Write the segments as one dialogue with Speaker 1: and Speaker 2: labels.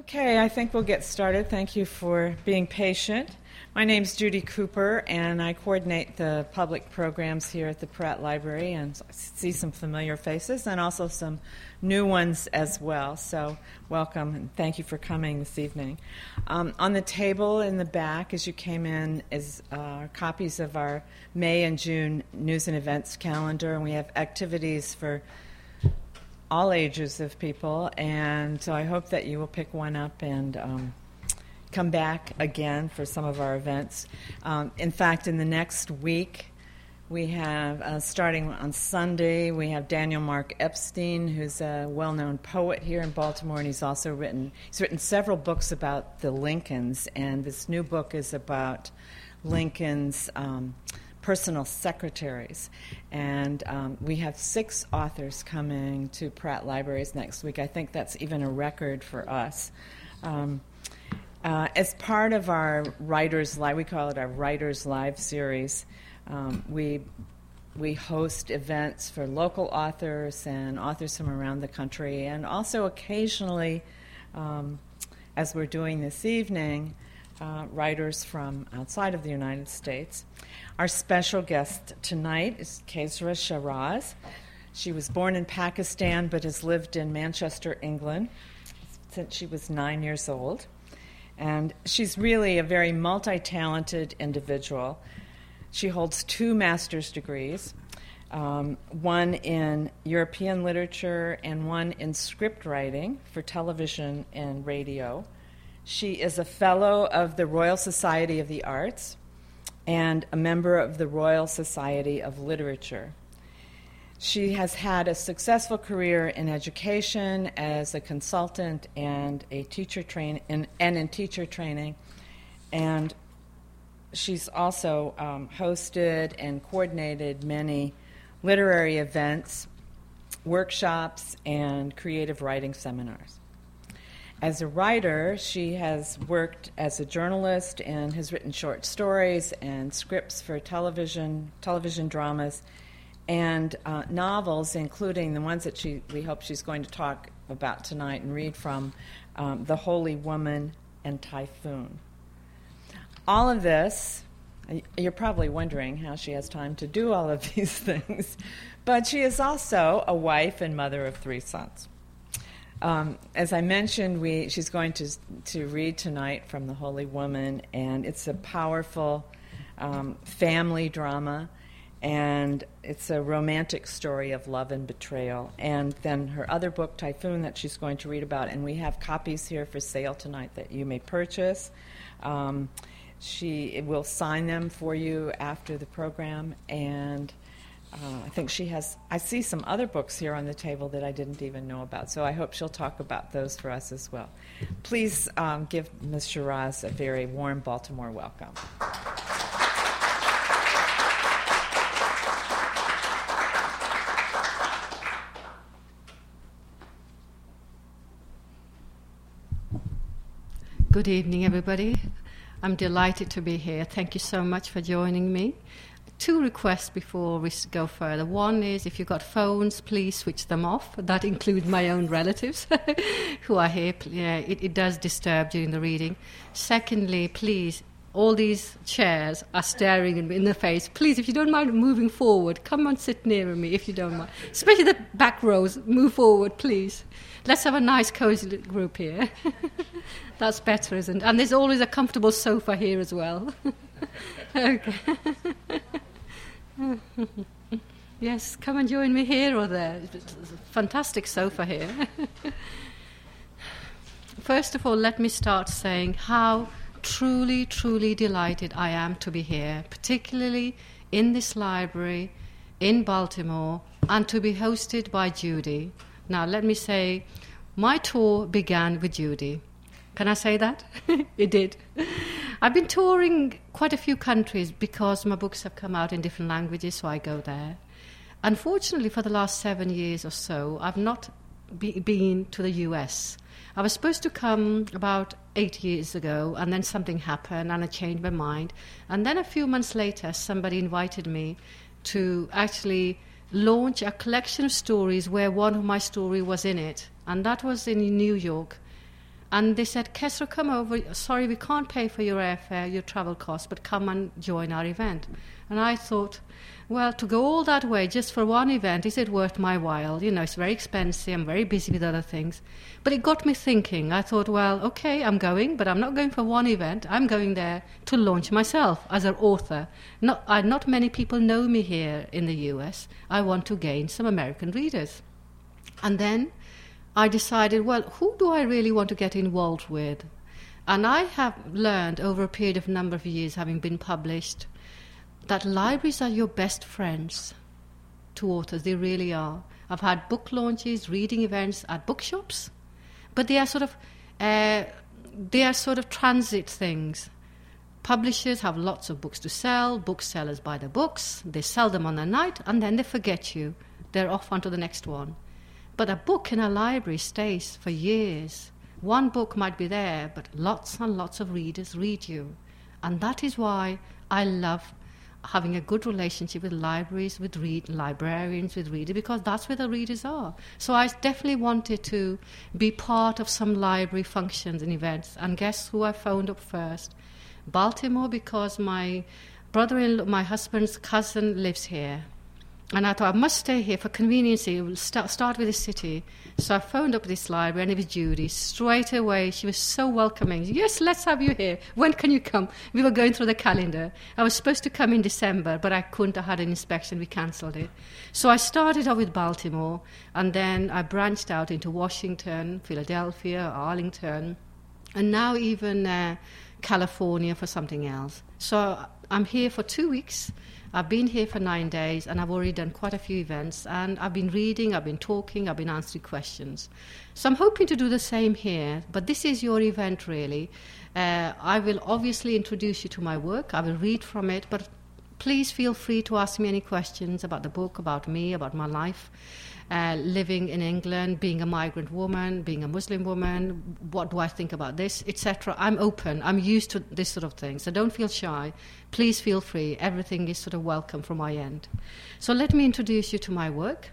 Speaker 1: Okay, I think we'll get started. Thank you for being patient. My name is Judy Cooper, and I coordinate the public programs here at the Pratt Library and see some familiar faces and also some new ones as well. So, welcome and thank you for coming this evening. Um, on the table in the back, as you came in, is uh, copies of our May and June news and events calendar, and we have activities for all ages of people, and so I hope that you will pick one up and um, come back again for some of our events. Um, in fact, in the next week, we have, uh, starting on Sunday, we have Daniel Mark Epstein, who's a well-known poet here in Baltimore, and he's also written he's written several books about the Lincolns, and this new book is about Lincoln's. Um, personal secretaries. And um, we have six authors coming to Pratt Libraries next week. I think that's even a record for us. Um, uh, as part of our Writers Live, we call it our Writers Live series, um, we we host events for local authors and authors from around the country, and also occasionally, um, as we're doing this evening, uh, writers from outside of the United States. Our special guest tonight is Qaisra Shahraz. She was born in Pakistan but has lived in Manchester, England since she was nine years old. And she's really a very multi talented individual. She holds two master's degrees um, one in European literature and one in script writing for television and radio. She is a fellow of the Royal Society of the Arts and a member of the Royal Society of Literature. She has had a successful career in education as a consultant and a teacher train in, and in teacher training, and she's also um, hosted and coordinated many literary events, workshops, and creative writing seminars. As a writer, she has worked as a journalist and has written short stories and scripts for television, television dramas, and uh, novels, including the ones that she, we hope she's going to talk about tonight and read from um, The Holy Woman and Typhoon. All of this, you're probably wondering how she has time to do all of these things, but she is also a wife and mother of three sons. Um, as I mentioned, we, she's going to, to read tonight from The Holy Woman, and it's a powerful um, family drama, and it's a romantic story of love and betrayal. And then her other book, Typhoon, that she's going to read about, and we have copies here for sale tonight that you may purchase. Um, she will sign them for you after the program, and uh, I think she has, I see some other books here on the table that I didn't even know about, so I hope she'll talk about those for us as well. Please um, give Ms. Shahraz a very warm Baltimore welcome.
Speaker 2: Good evening, everybody. I'm delighted to be here. Thank you so much for joining me two requests before we go further. One is if you've got phones, please switch them off. That includes my own relatives who are here. Yeah, it, it does disturb during the reading. Secondly, please, all these chairs are staring in the face. Please, if you don't mind moving forward, come and sit near me if you don't mind. Especially the back rows, move forward, please. Let's have a nice, cozy little group here. That's better, isn't it? And there's always a comfortable sofa here as well. okay. yes, come and join me here or there. Fantastic sofa here. First of all, let me start saying how truly, truly delighted I am to be here, particularly in this library in Baltimore and to be hosted by Judy. Now, let me say, my tour began with Judy. Can I say that? it did. I've been touring quite a few countries because my books have come out in different languages, so I go there. Unfortunately, for the last seven years or so, I've not be, been to the US. I was supposed to come about eight years ago, and then something happened, and I changed my mind. And then a few months later, somebody invited me to actually launch a collection of stories where one of my story was in it, and that was in New York And they said, Qaisra, come over. Sorry, we can't pay for your airfare, your travel costs, but come and join our event. And I thought, well, to go all that way just for one event, is it worth my while? You know, it's very expensive. I'm very busy with other things. But it got me thinking. I thought, well, okay, I'm going, but I'm not going for one event. I'm going there to launch myself as an author. Not, uh, not many people know me here in the US. I want to gain some American readers. And then I decided, well, who do I really want to get involved with? And I have learned over a period of number of years, having been published, that libraries are your best friends to authors. They really are. I've had book launches, reading events at bookshops, but they are sort of uh, they are sort of transit things. Publishers have lots of books to sell. Booksellers buy the books. They sell them on the night, and then they forget you. They're off onto the next one. But a book in a library stays for years. One book might be there, but lots and lots of readers read you. And that is why I love having a good relationship with libraries, with read, librarians, with readers, because that's where the readers are. So I definitely wanted to be part of some library functions and events. And guess who I phoned up first? Baltimore, because my brother-in-law, my husband's cousin lives here. And I thought I must stay here for convenience. We'll start, start with the city. So I phoned up this library, and it was Judy. Straight away, she was so welcoming. Yes, let's have you here. When can you come? We were going through the calendar. I was supposed to come in December, but I couldn't. I had an inspection. We cancelled it. So I started off with Baltimore, and then I branched out into Washington, Philadelphia, Arlington, and now even uh, California for something else. So I'm here for two weeks I've been here for nine days and I've already done quite a few events and I've been reading, I've been talking, I've been answering questions. So I'm hoping to do the same here, but this is your event really. Uh, I will obviously introduce you to my work, I will read from it, but please feel free to ask me any questions about the book, about me, about my life uh, living in England, being a migrant woman, being a Muslim woman, what do I think about this, etc. I'm open. I'm used to this sort of thing. So don't feel shy. Please feel free. Everything is sort of welcome from my end. So let me introduce you to my work.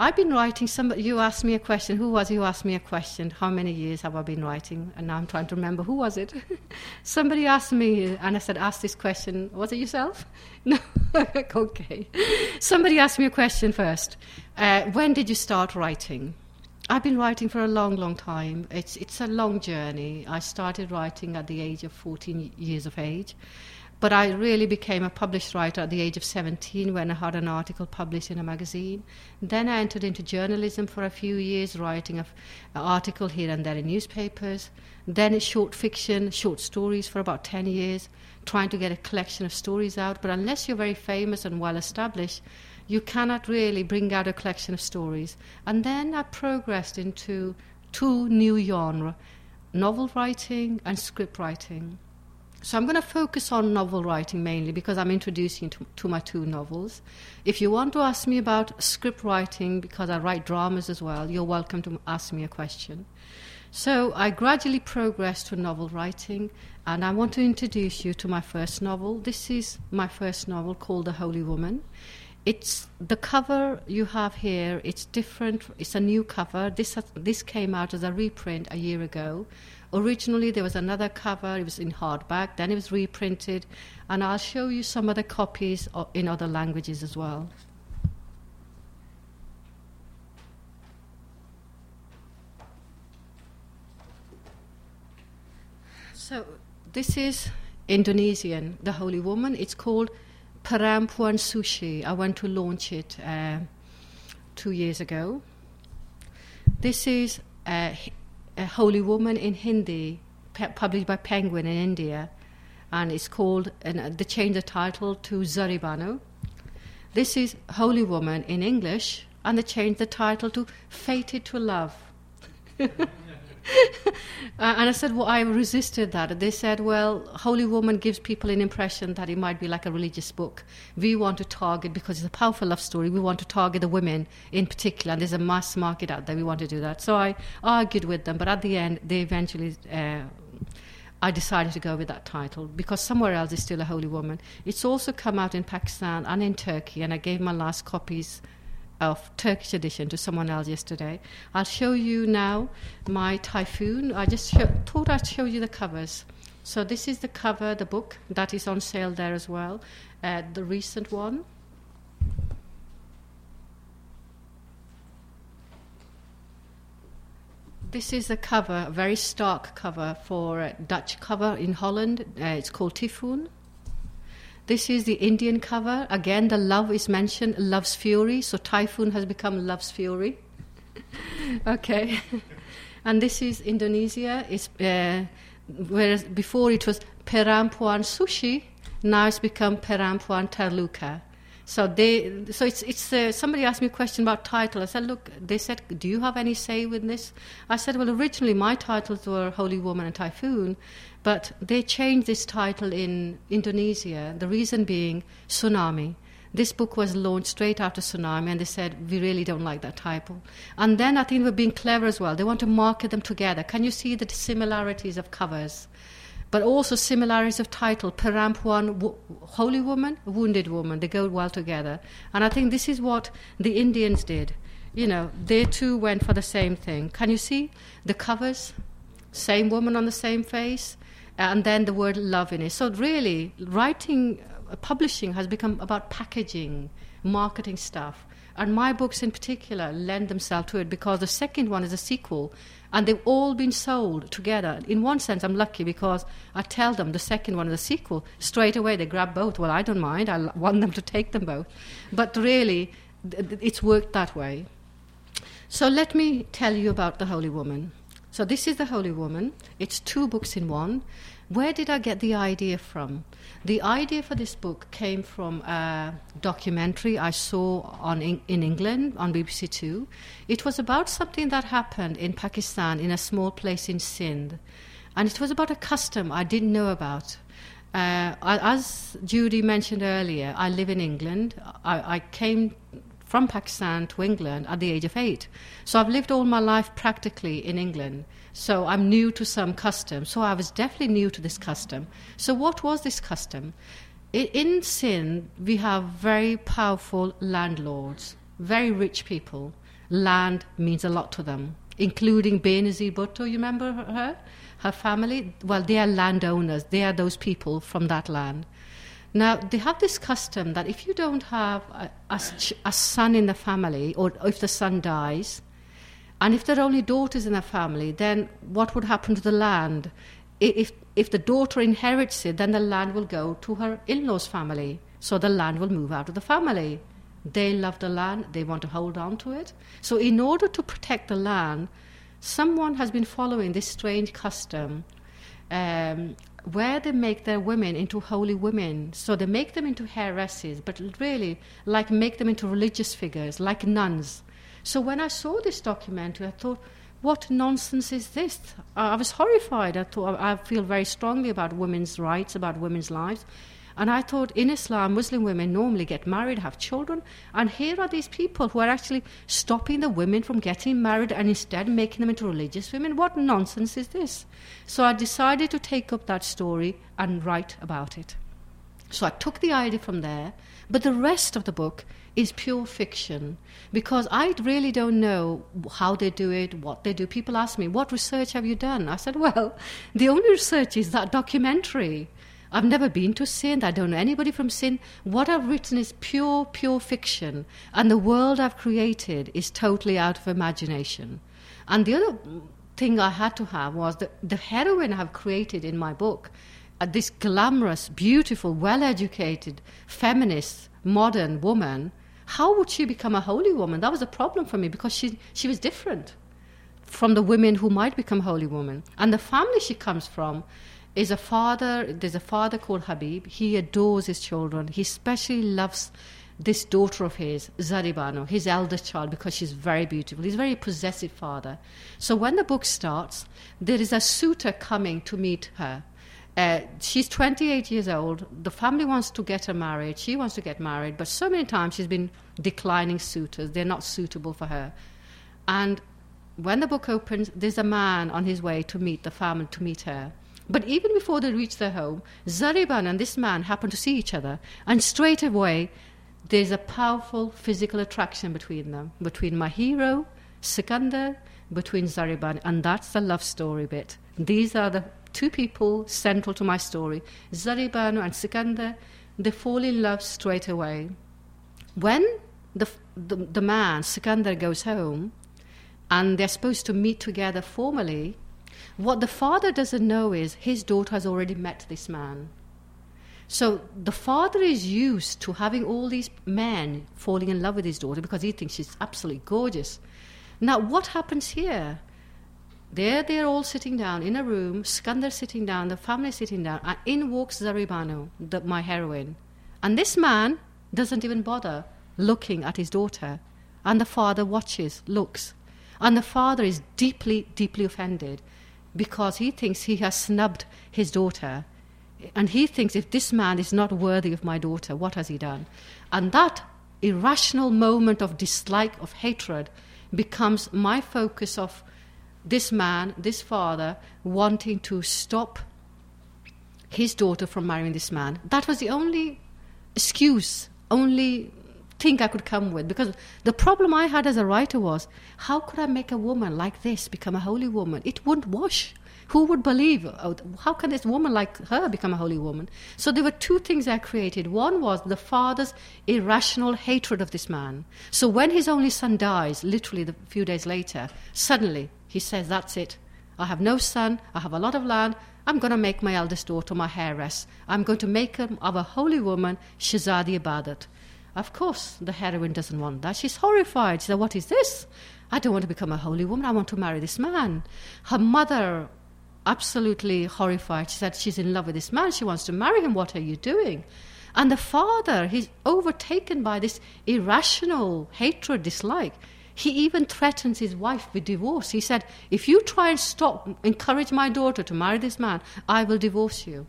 Speaker 2: I've been writing. Somebody, you asked me a question. Who was who asked me a question? How many years have I been writing? And now I'm trying to remember who was it. Somebody asked me, and I said, "Ask this question." Was it yourself? No. okay. Somebody asked me a question first. Uh, when did you start writing? I've been writing for a long, long time. It's it's a long journey. I started writing at the age of 14 years of age. But I really became a published writer at the age of 17 when I had an article published in a magazine. Then I entered into journalism for a few years, writing an article here and there in newspapers. Then short fiction, short stories for about 10 years, trying to get a collection of stories out. But unless you're very famous and well established, you cannot really bring out a collection of stories. And then I progressed into two new genres novel writing and script writing. So I'm going to focus on novel writing mainly because I'm introducing to, to, my two novels. If you want to ask me about script writing, because I write dramas as well, you're welcome to ask me a question. So I gradually progressed to novel writing, and I want to introduce you to my first novel. This is my first novel called The Holy Woman. It's the cover you have here. It's different. It's a new cover. This this came out as a reprint a year ago Originally, there was another cover, it was in hardback, then it was reprinted, and I'll show you some other copies in other languages as well. So, this is Indonesian, the Holy Woman. It's called Perempuan Suci. I went to launch it uh, two years ago. This is uh, a holy woman in Hindi, pe- published by Penguin in India, and it's called, and uh, they changed the title to Zari Banu. This is Holy Woman in English, and they changed the title to Fated to Love. uh, and I said, well, I resisted that. They said, well, Holy Woman gives people an impression that it might be like a religious book. We want to target, because it's a powerful love story, we want to target the women in particular, and there's a mass market out there, we want to do that. So I argued with them, but at the end, they eventually. Uh, I decided to go with that title because somewhere else is still a holy woman. It's also come out in Pakistan and in Turkey, and I gave my last copies of Turkish edition to someone else yesterday. I'll show you now my typhoon. I just thought I'd show you the covers. So this is the cover, the book that is on sale there as well, uh, the recent one. This is a cover, a very stark cover for a Dutch cover in Holland. Uh, it's called Typhoon. This is the Indian cover. Again, the love is mentioned, Love's Fury. So Typhoon has become Love's Fury. okay. and this is Indonesia. It's, uh, whereas before it was Perempuan Suci, now it's become Perempuan Terluka. So they, so it's it's. Uh, somebody asked me a question about title. I said, look, they said, do you have any say with this? I said, well, originally my titles were Holy Woman and Typhoon, but they changed this title in Indonesia. The reason being tsunami. This book was launched straight after tsunami, and they said we really don't like that title. And then I think we're being clever as well. They want to market them together. Can you see the similarities of covers? But also similarities of title. Perempuan, wo- holy woman, wounded woman. They go well together. And I think this is what the Indians did. You know, they too went for the same thing. Can you see the covers? Same woman on the same face, and then the word love in it. So really, writing, uh, publishing has become about packaging, marketing stuff. And my books in particular lend themselves to it because the second one is a sequel and they've all been sold together. In one sense, I'm lucky because I tell them the second one is a sequel. Straight away, they grab both. Well, I don't mind. I want them to take them both. But really, it's worked that way. So let me tell you about the Holy Woman. So this is the Holy Woman. It's two books in one. Where did I get the idea from? The idea for this book came from a documentary I saw on in, England on BBC Two. It was about something that happened in Pakistan in a small place in Sindh, and it was about a custom I didn't know about. Uh, as Judy mentioned earlier, I live in England. I, I came from Pakistan to England at the age of eight. So I've lived all my life practically in England. So I'm new to some custom. So I was definitely new to this custom. So what was this custom? In Sindh, we have very powerful landlords, very rich people. Land means a lot to them, including Benazir Bhutto. You remember her? Her family? Well, they are landowners. They are those people from that land. Now, they have this custom that if you don't have a, a, a son in the family, or if the son dies, and if there are only daughters in a family, then what would happen to the land? If, if the daughter inherits it, then the land will go to her in law's family. So the land will move out of the family. They love the land, they want to hold on to it. So, in order to protect the land, someone has been following this strange custom um, where they make their women into holy women. So they make them into heiresses, but really, like, make them into religious figures, like nuns. So when I saw this documentary, I thought, what nonsense is this? I was horrified. I thought I feel very strongly about women's rights, about women's lives. And I thought in Islam, Muslim women normally get married, have children, and here are these people who are actually stopping the women from getting married and instead making them into religious women. What nonsense is this? So I decided to take up that story and write about it. So I took the idea from there, but the rest of the book is pure fiction because I really don't know how they do it, what they do. People ask me, What research have you done? I said, Well, the only research is that documentary. I've never been to Sindh. I don't know anybody from Sindh. What I've written is pure, pure fiction. And the world I've created is totally out of imagination. And the other thing I had to have was that the heroine I've created in my book, uh, this glamorous, beautiful, well educated, feminist, modern woman how would she become a holy woman? That was a problem for me because she, she was different from the women who might become holy women. And the family she comes from is a father, there's a father called Habib. He adores his children. He especially loves this daughter of his, Zaribano, his eldest child, because she's very beautiful. He's a very possessive father. So when the book starts, there is a suitor coming to meet her. Uh, she's 28 years old. The family wants to get her married. She wants to get married, but so many times she's been declining suitors. They're not suitable for her. And when the book opens, there's a man on his way to meet the family, to meet her. But even before they reach their home, Zariban and this man happen to see each other, and straight away there's a powerful physical attraction between them, between my hero, Sikandar, between Zaribanu, and that's the love story bit. These are the two people central to my story. Zaribanu and Sikandar, they fall in love straight away. When the, the, the man, Sikandar, goes home, and they're supposed to meet together formally, what the father doesn't know is his daughter has already met this man. So the father is used to having all these men falling in love with his daughter because he thinks she's absolutely gorgeous. Now, what happens here? There they're all sitting down in a room, Sikandar sitting down, the family sitting down, and in walks Zaribanu, the, my heroine. And this man doesn't even bother looking at his daughter. And the father watches, looks. And the father is deeply, deeply offended because he thinks he has snubbed his daughter. And he thinks if this man is not worthy of my daughter, what has he done? And that irrational moment of dislike, of hatred, becomes my focus of this man, this father, wanting to stop his daughter from marrying this man. That was the only excuse, only thing I could come with. Because the problem I had as a writer was how could I make a woman like this become a holy woman? It wouldn't wash. Who would believe? Oh, how can this woman like her become a holy woman? So there were two things I created. One was the father's irrational hatred of this man. So when his only son dies, literally a few days later, suddenly he says, That's it. I have no son. I have a lot of land. I'm going to make my eldest daughter my heiress. I'm going to make her of a holy woman, Shahzadi Ibadat. Of course, the heroine doesn't want that. She's horrified. She said, What is this? I don't want to become a holy woman. I want to marry this man. Her mother, absolutely horrified, she said, She's in love with this man. She wants to marry him. What are you doing? And the father, he's overtaken by this irrational hatred, dislike. He even threatens his wife with divorce. He said, If you try and stop, encourage my daughter to marry this man, I will divorce you.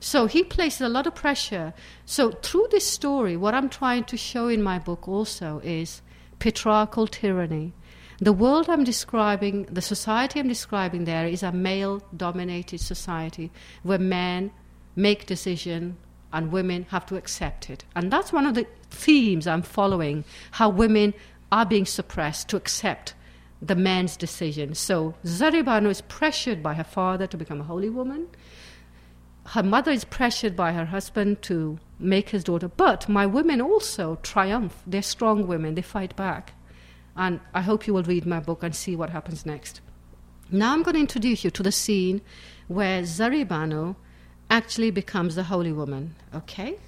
Speaker 2: So he places a lot of pressure. So through this story, what I'm trying to show in my book also is patriarchal tyranny. The world I'm describing, the society I'm describing there is a male dominated society where men make decision and women have to accept it. And that's one of the themes I'm following how women are being suppressed to accept the man's decision. So Zaribanu is pressured by her father to become a holy woman. Her mother is pressured by her husband to make his daughter. But my women also triumph. They're strong women, they fight back. And I hope you will read my book and see what happens next. Now I'm going to introduce you to the scene where Zaribanu actually becomes the holy woman. Okay?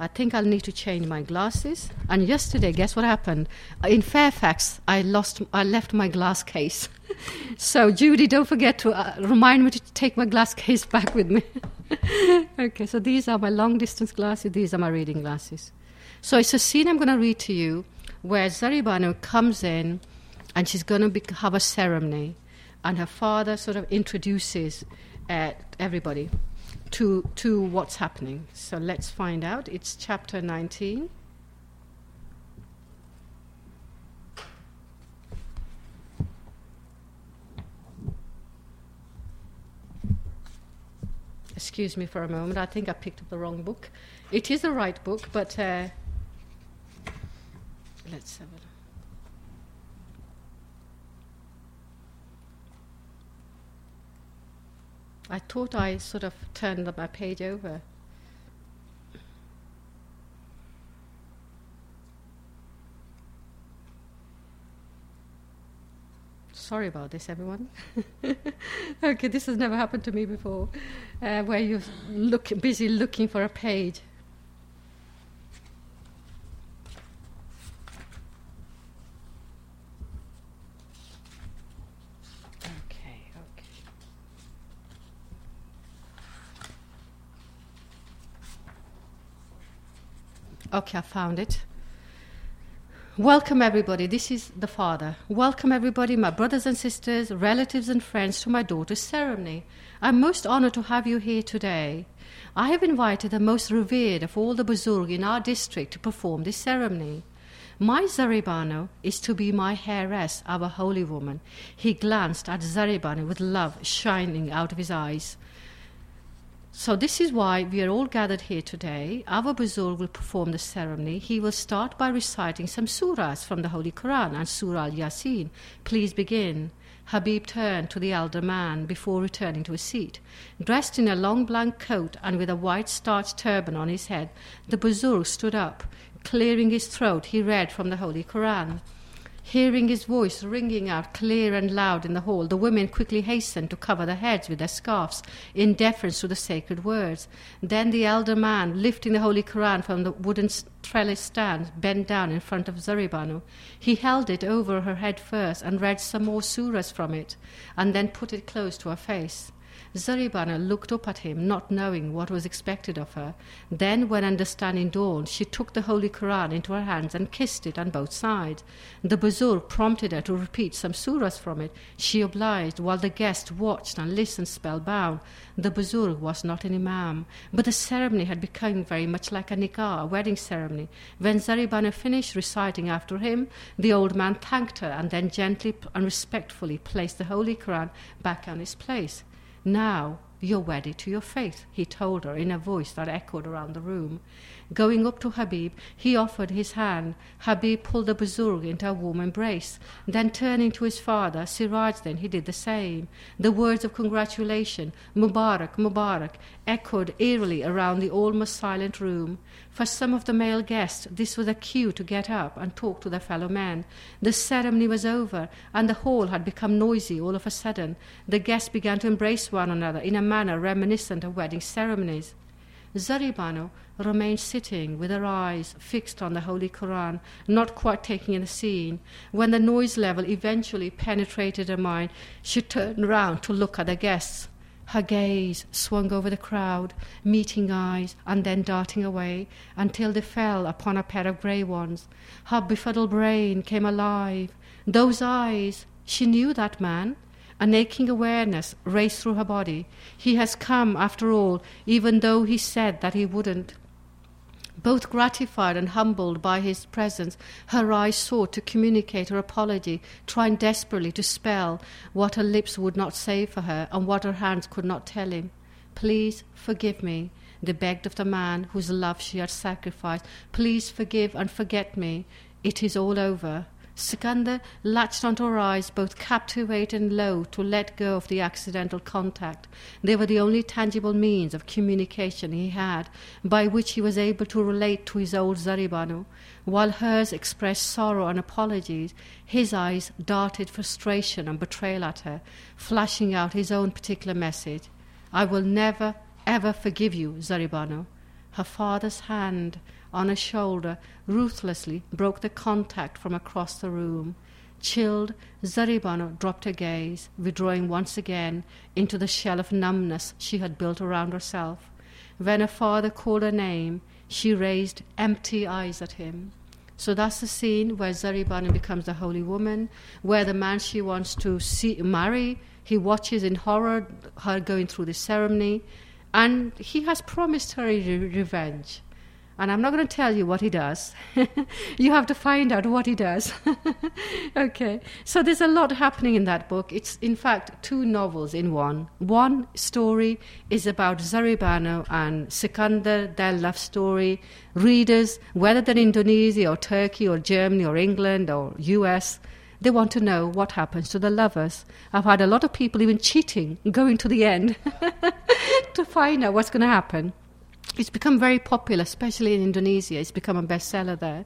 Speaker 2: I think I'll need to change my glasses. And yesterday, guess what happened? In Fairfax, I lost, I left my glass case. so Judy, don't forget to uh, remind me to take my glass case back with me. okay, so these are my long distance glasses. These are my reading glasses. So it's a scene I'm going to read to you where Zaribanu comes in, and she's going to have a ceremony, and her father sort of introduces uh, everybody to, to what's happening. So let's find out. It's chapter 19. Excuse me for a moment. I think I picked up the wrong book. It is the right book, but uh, let's have a look. I thought I sort of turned my page over. Sorry about this, everyone. okay, this has never happened to me before, uh, where you're look, busy looking for a page. Okay, I found it. Welcome, everybody. This is the father. Welcome, everybody, my brothers and sisters, relatives and friends, to my daughter's ceremony. I'm most honored to have you here today. I have invited the most revered of all the Buzurg in our district to perform this ceremony. My Zaribanu is to be my heiress, our holy woman. He glanced at Zaribanu with love shining out of his eyes. So, this is why we are all gathered here today. Our Buzurg will perform the ceremony. He will start by reciting some surahs from the Holy Quran and Surah Al Yasin. Please begin. Habib turned to the elder man before returning to his seat. Dressed in a long black coat and with a white starched turban on his head, the Buzurg stood up. Clearing his throat, he read from the Holy Quran. Hearing his voice ringing out clear and loud in the hall, the women quickly hastened to cover their heads with their scarfs in deference to the sacred words. Then the elder man, lifting the Holy Quran from the wooden trellis stand, bent down in front of Zaribanu. He held it over her head first and read some more surahs from it, and then put it close to her face. Zaribana looked up at him, not knowing what was expected of her. Then, when understanding dawned, she took the Holy Quran into her hands and kissed it on both sides. The Buzurg prompted her to repeat some surahs from it. She obliged, while the guest watched and listened spellbound. The Buzurg was not an imam, but the ceremony had become very much like a nikah, a wedding ceremony. When Zaribana finished reciting after him, the old man thanked her and then gently and respectfully placed the Holy Quran back on its place. Now you're wedded to your faith, he told her in a voice that echoed around the room. Going up to Habib, he offered his hand. Habib pulled the Buzurg into a warm embrace. Then, turning to his father, Sirajuddin, he did the same. The words of congratulation, Mubarak, Mubarak, echoed eerily around the almost silent room. For some of the male guests, this was a cue to get up and talk to their fellow men. The ceremony was over, and the hall had become noisy all of a sudden. The guests began to embrace one another in a manner reminiscent of wedding ceremonies. Zaribano remained sitting with her eyes fixed on the Holy Quran, not quite taking in the scene. When the noise level eventually penetrated her mind, she turned round to look at the guests. Her gaze swung over the crowd, meeting eyes and then darting away until they fell upon a pair of grey ones. Her befuddled brain came alive. Those eyes, she knew that man. An aching awareness raced through her body. He has come, after all, even though he said that he wouldn't. Both gratified and humbled by his presence, her eyes sought to communicate her apology, trying desperately to spell what her lips would not say for her and what her hands could not tell him. Please forgive me, they begged of the man whose love she had sacrificed. Please forgive and forget me. It is all over. Sikandar latched onto her eyes, both captivated and loath to let go of the accidental contact. They were the only tangible means of communication he had, by which he was able to relate to his old Zaribanu. While hers expressed sorrow and apologies, his eyes darted frustration and betrayal at her, flashing out his own particular message. I will never, ever forgive you, Zaribanu. Her father's hand on her shoulder ruthlessly broke the contact from across the room. Chilled, Zaribano dropped her gaze, withdrawing once again into the shell of numbness she had built around herself. When her father called her name, she raised empty eyes at him. So that's the scene where Zaribano becomes the holy woman, where the man she wants to see, marry, he watches in horror her going through the ceremony, and he has promised her re- revenge. And I'm not going to tell you what he does. you have to find out what he does. okay. So there's a lot happening in that book. It's, in fact, two novels in one. One story is about Zaribano and Sikandar, their love story. Readers, whether they're in Indonesia or Turkey or Germany or England or US, they want to know what happens to the lovers. I've had a lot of people even cheating, going to the end to find out what's going to happen. It's become very popular, especially in Indonesia. It's become a bestseller there.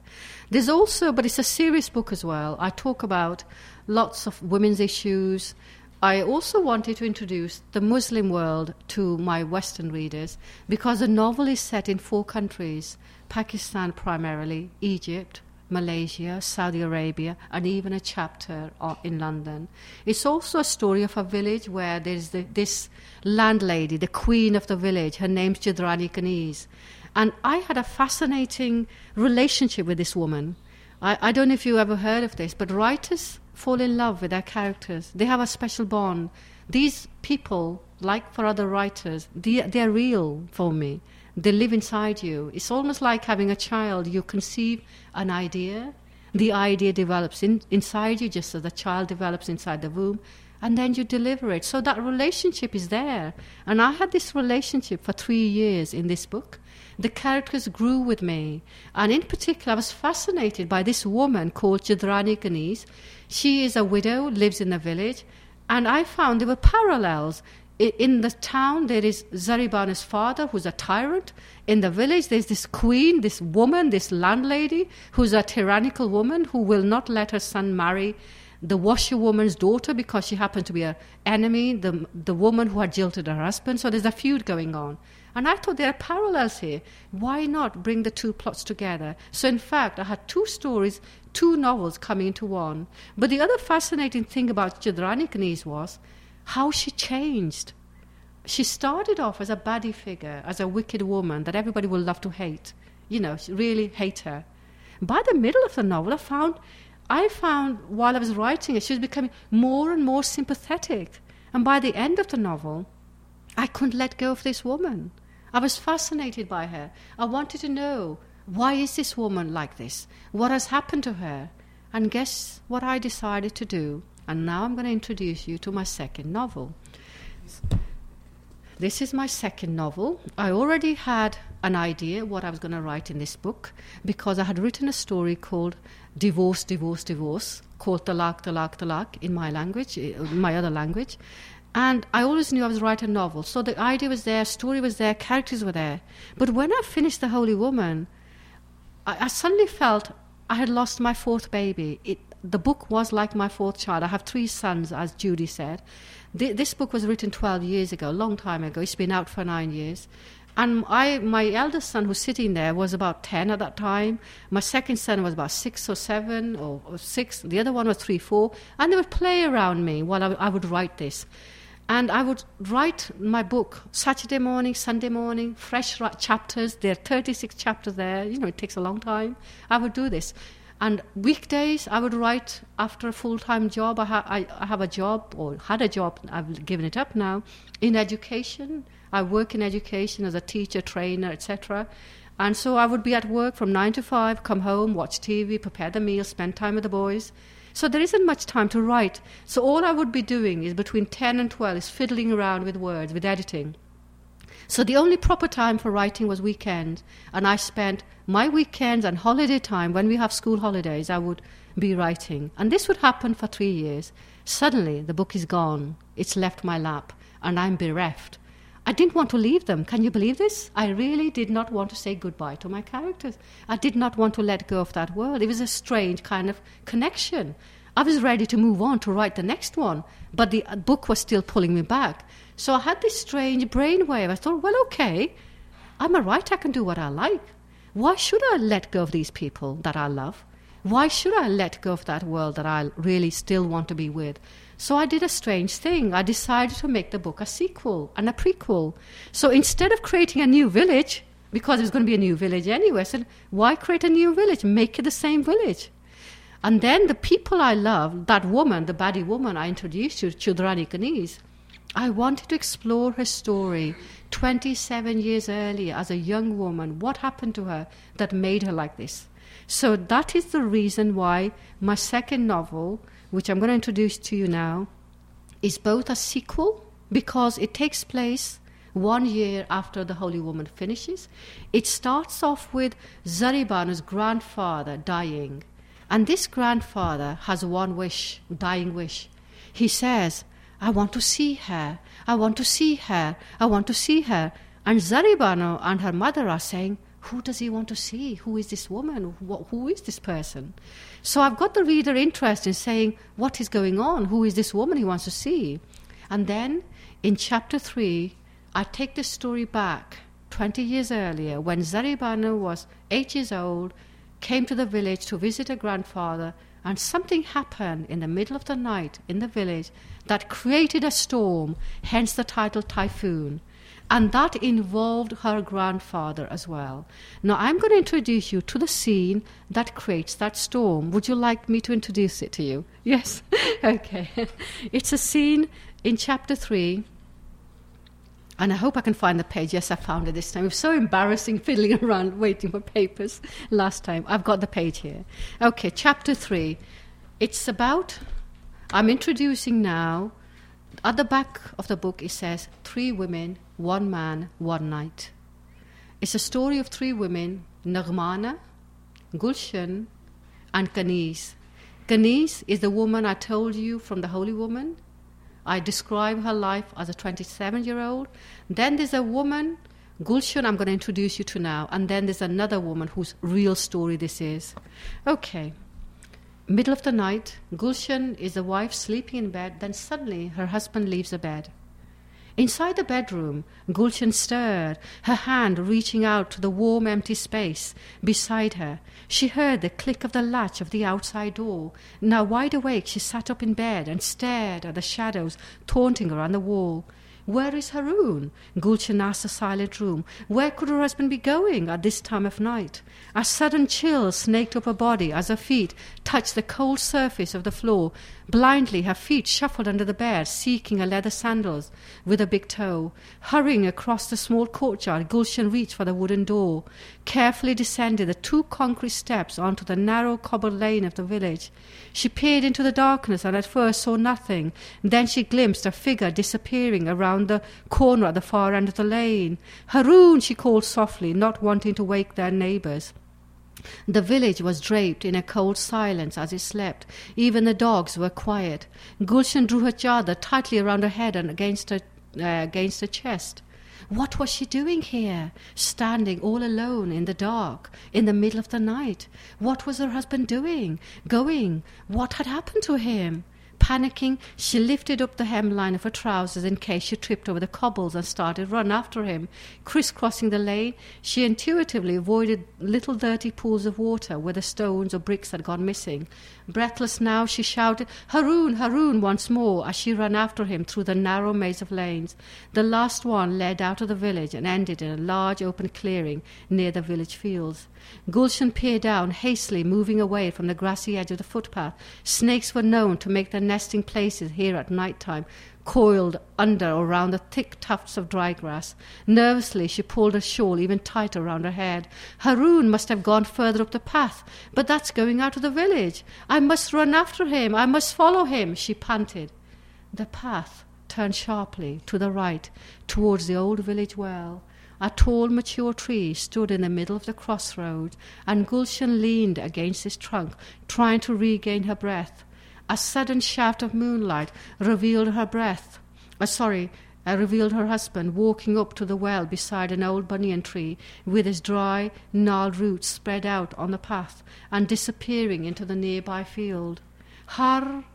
Speaker 2: There's also, but it's a serious book as well. I talk about lots of women's issues. I also wanted to introduce the Muslim world to my Western readers because the novel is set in four countries Pakistan primarily, Egypt, Malaysia, Saudi Arabia, and even a chapter in London. It's also a story of a village where there's the, this landlady, the queen of the village. Her name's Chaudhrani Kaniz. And I had a fascinating relationship with this woman. I, I don't know if you ever heard of this, but writers fall in love with their characters. They have a special bond. These people, like for other writers, they, they're real for me they live inside you. It's almost like having a child. You conceive an idea, the idea develops in, inside you just as the child develops inside the womb, and then you deliver it. So that relationship is there. And I had this relationship for three years in this book. The characters grew with me. And in particular, I was fascinated by this woman called Chaudhrani Kaniz. She is a widow, lives in a village. And I found there were parallels. In the town, there is Zaribana's father, who's a tyrant. In the village, there's this queen, this woman, this landlady, who's a tyrannical woman who will not let her son marry the washerwoman's daughter because she happened to be an enemy, the, the woman who had jilted her husband. So there's a feud going on. And I thought there are parallels here. Why not bring the two plots together? So, in fact, I had two stories, two novels coming into one. But the other fascinating thing about Chaudhrani Kaniz was how she changed. She started off as a baddie figure, as a wicked woman that everybody would love to hate. You know, really hate her. By the middle of the novel, I found I found while I was writing it, she was becoming more and more sympathetic. And by the end of the novel, I couldn't let go of this woman. I was fascinated by her. I wanted to know why is this woman like this? What has happened to her? And guess what I decided to do? And now I'm going to introduce you to my second novel. This is my second novel. I already had an idea what I was going to write in this book because I had written a story called Divorce, Divorce, Divorce, called Talak, Talak, Talak in my language, uh, my other language. And I always knew I was writing a novel. So the idea was there, story was there, characters were there. But when I finished The Holy Woman, I, I suddenly felt I had lost my fourth baby. It, the book was like my fourth child. I have three sons, as Judy said. this book was written 12 years ago, a long time ago. It's been out for nine years. And I, my eldest son, who's sitting there, was about 10 at that time. My second son was about six or seven or, or six. The other one was three, four. And they would play around me while I, I would write this. And I would write my book Saturday morning, Sunday morning, fresh chapters. There are 36 chapters there. You know, it takes a long time. I would do this. And weekdays, I would write after a full time job. I, ha- I, have a job, or had a job, I've given it up now, in education. I work in education as a teacher, trainer, etc. And so I would be at work from 9 to 5, come home, watch TV, prepare the meal, spend time with the boys. So there isn't much time to write. So all I would be doing is between 10 and 12 is fiddling around with words, with editing. So the only proper time for writing was weekends, and I spent my weekends and holiday time when we have school holidays. I would be writing, and this would happen for three years. Suddenly, the book is gone. It's left my lap, and I'm bereft. I didn't want to leave them. Can you believe this? I really did not want to say goodbye to my characters. I did not want to let go of that world. It was a strange kind of connection. I was ready to move on to write the next one, but the uh, book was still pulling me back. So I had this strange brainwave. I thought, well, okay, I'm a writer, I can do what I like. Why should I let go of these people that I love? Why should I let go of that world that I really still want to be with? So I did a strange thing. I decided to make the book a sequel and a prequel. So instead of creating a new village, because was going to be a new village anyway, I said, why create a new village? Make it the same village. And then the people I love, that woman, the baddie woman I introduced you, Chaudhrani Kaniz, I wanted to explore her story 27 years earlier as a young woman. What happened to her that made her like this? So that is the reason why my second novel, which I'm going to introduce to you now, is both a sequel because it takes place one year after the Holy Woman finishes. It starts off with Zaribana's grandfather dying. And this grandfather has one wish, dying wish. He says, I want to see her. I want to see her. I want to see her. And Zaribano and her mother are saying, who does he want to see? Who is this woman? Who is this person? So I've got the reader interested in saying, what is going on? Who is this woman he wants to see? And then in chapter 3, I take the story back 20 years earlier when Zaribano was eight years old, came to the village to visit her grandfather, and something happened in the middle of the night in the village that created a storm, hence the title Typhoon and that involved her grandfather as well. Now, I'm going to introduce you to the scene that creates that storm. Would you like me to introduce it to you? Yes? okay. It's a scene in chapter 3. And I hope I can find the page. Yes, I found it this time. It was so embarrassing fiddling around waiting for papers last time. I've got the page here. Okay, chapter 3. It's about, I'm introducing now At the back of the book, it says, Three women, one man, one night. It's a story of three women, Naghmana, Gulshan, and Kaniz. Kaniz is the woman I told you from the Holy Woman. I describe her life as a 27 year old. Then there's a woman, Gulshan, I'm going to introduce you to now. And then there's another woman whose real story this is. Okay. Middle of the night, Gulshan is the wife sleeping in bed. Then suddenly her husband leaves the bed. Inside the bedroom, Gulshan stirred, her hand reaching out to the warm, empty space beside her. She heard the click of the latch of the outside door. Now wide awake, she sat up in bed and stared at the shadows taunting her on the wall. Where is Haroon? Gulshan asked the silent room. Where could her husband be going at this time of night? A sudden chill snaked up her body as her feet touched the cold surface of the floor. Blindly, her feet shuffled under the bed, seeking her leather sandals with a big toe. Hurrying across the small courtyard, Gulshan reached for the wooden door, carefully descended the two concrete steps onto the narrow cobbled lane of the village. She peered into the darkness and at first saw nothing. Then she glimpsed a figure disappearing around the corner at the far end of the lane. Haroon, she called softly, not wanting to wake their neighbors. The village was draped in a cold silence as he slept. Even the dogs were quiet. Gulshan drew her chadar tightly around her head and against her, uh, against her chest. What was she doing here, standing all alone in the dark, in the middle of the night? What was her husband doing, going? What had happened to him? Panicking, she lifted up the hemline of her trousers in case she tripped over the cobbles and started run after him. Crisscrossing the lane, she intuitively avoided little dirty pools of water where the stones or bricks had gone missing. Breathless now, she shouted, Haroon, Haroon, once more as she ran after him through the narrow maze of lanes. The last one led out of the village and ended in a large open clearing near the village fields. Gulshan peered down, hastily moving away from the grassy edge of the footpath. Snakes were known to make their nesting places here at night time, coiled under or around the thick tufts of dry grass. Nervously, she pulled her shawl even tighter round her head. Haroon must have gone further up the path, but that's going out of the village. I must run after him. I must follow him, she panted. The path turned sharply to the right towards the old village well. A tall, mature tree stood in the middle of the crossroad, and Gulshan leaned against its trunk, trying to regain her breath. A sudden shaft of moonlight revealed her breath. Uh, sorry, uh, revealed her husband walking up to the well beside an old banyan tree with his dry, gnarled roots spread out on the path and disappearing into the nearby field. Har,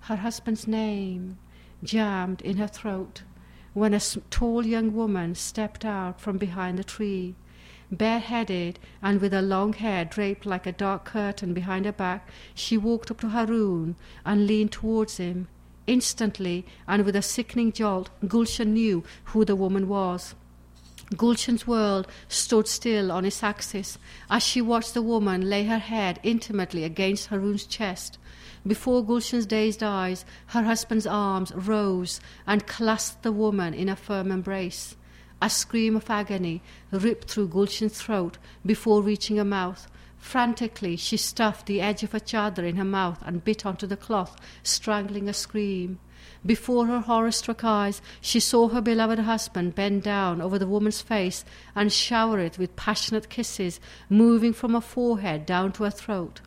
Speaker 2: her husband's name, jammed in her throat when a tall young woman stepped out from behind the tree. Bareheaded and with her long hair draped like a dark curtain behind her back, she walked up to Haroon and leaned towards him. Instantly, and with a sickening jolt, Gulshan knew who the woman was. Gulshan's world stood still on its axis as she watched the woman lay her head intimately against Haroon's chest. Before Gulshan's dazed eyes, her husband's arms rose and clasped the woman in a firm embrace. A scream of agony ripped through Gulshan's throat before reaching her mouth. Frantically, she stuffed the edge of her chadar in her mouth and bit onto the cloth, strangling a scream. Before her horror struck eyes, she saw her beloved husband bend down over the woman's face and shower it with passionate kisses, moving from her forehead down to her throat.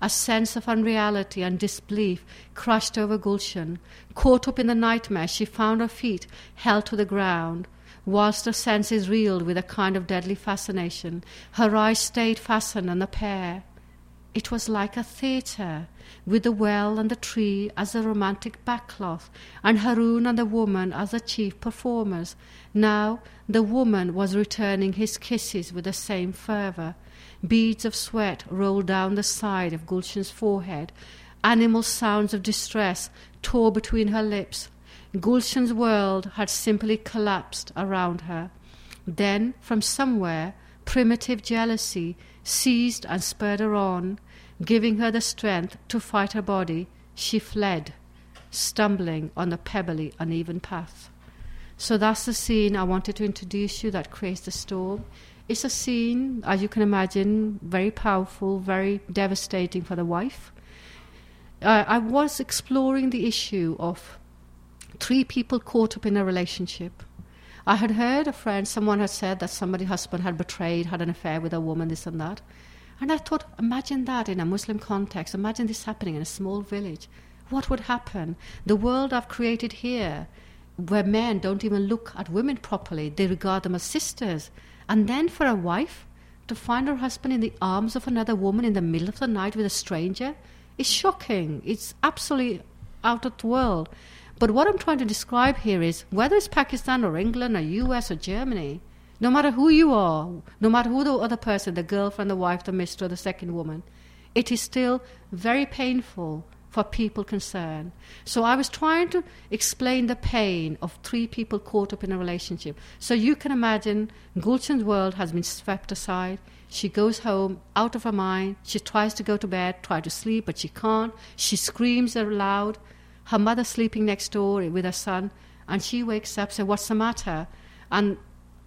Speaker 2: A sense of unreality and disbelief crushed over Gulshan. Caught up in the nightmare, she found her feet held to the ground. Whilst her senses reeled with a kind of deadly fascination, her eyes stayed fastened on the pair. It was like a theatre, with the well and the tree as the romantic backcloth, and Haroon and the woman as the chief performers. Now the woman was returning his kisses with the same fervour. Beads of sweat rolled down the side of Gulshan's forehead. Animal sounds of distress tore between her lips. Gulshan's world had simply collapsed around her. Then, from somewhere, primitive jealousy seized and spurred her on, giving her the strength to fight her body. She fled, stumbling on the pebbly, uneven path. So that's the scene I wanted to introduce you that creates the storm. It's a scene, as you can imagine, very powerful, very devastating for the wife. Uh, I was exploring the issue of three people caught up in a relationship. I had heard a friend, someone had said that somebody's husband had betrayed, had an affair with a woman, this and that. And I thought, imagine that in a Muslim context. Imagine this happening in a small village. What would happen? The world I've created here, where men don't even look at women properly, they regard them as sisters. And then for a wife to find her husband in the arms of another woman in the middle of the night with a stranger is shocking. It's absolutely out of the world. But what I'm trying to describe here is whether it's Pakistan or England or US or Germany, no matter who you are, no matter who the other person, the girlfriend, the wife, the mistress, the second woman, it is still very painful for people concerned. So I was trying to explain the pain of three people caught up in a relationship. So you can imagine Gulshan's world has been swept aside. She goes home out of her mind. She tries to go to bed, try to sleep, but she can't. She screams aloud her mother sleeping next door with her son, and she wakes up, says, What's the matter? And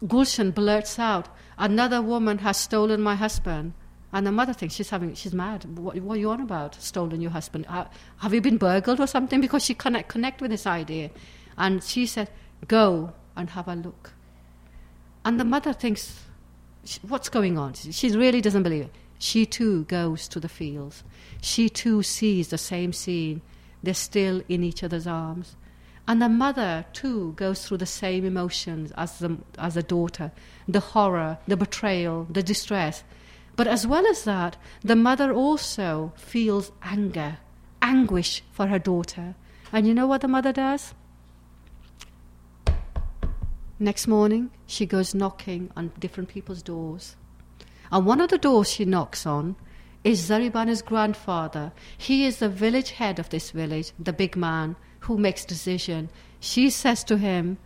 Speaker 2: Gulshan blurts out, Another woman has stolen my husband. And the mother thinks she's having, she's mad. What, what are you on about? Stolen your husband? Uh, have you been burgled or something? Because she cannot connect with this idea. And she said, Go and have a look. And the mother thinks, What's going on? She really doesn't believe it. She too goes to the fields. She too sees the same scene they're still in each other's arms. And the mother, too, goes through the same emotions as the, as the daughter the horror, the betrayal, the distress. But as well as that, the mother also feels anger, anguish for her daughter. And you know what the mother does? Next morning, she goes knocking on different people's doors. And one of the doors she knocks on is Zarri Bano's grandfather. He is the village head of this village, the big man who makes decision. She says to him,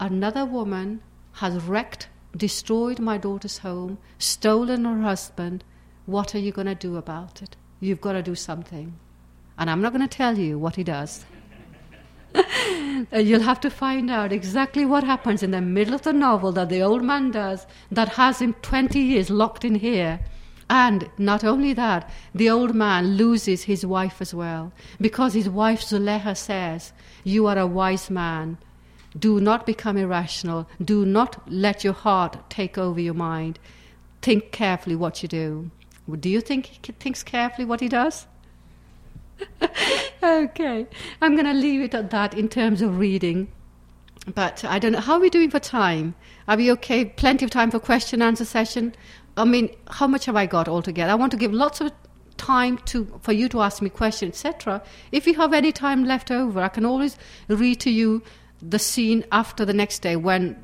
Speaker 2: Another woman has wrecked, destroyed my daughter's home, stolen her husband. What are you going to do about it? You've got to do something. And I'm not going to tell you what he does. You'll have to find out exactly what happens in the middle of the novel that the old man does that has him 20 years locked in here and not only that, the old man loses his wife as well, because his wife Zuleha says, You are a wise man. Do not become irrational. Do not let your heart take over your mind. Think carefully what you do. Do you think he thinks carefully what he does? okay, I'm going to leave it at that in terms of reading. But I don't know. How are we doing for time? Are we okay? Plenty of time for question answer session? I mean, how much have I got altogether? I want to give lots of time to for you to ask me questions, etc. If you have any time left over, I can always read to you the scene after the next day when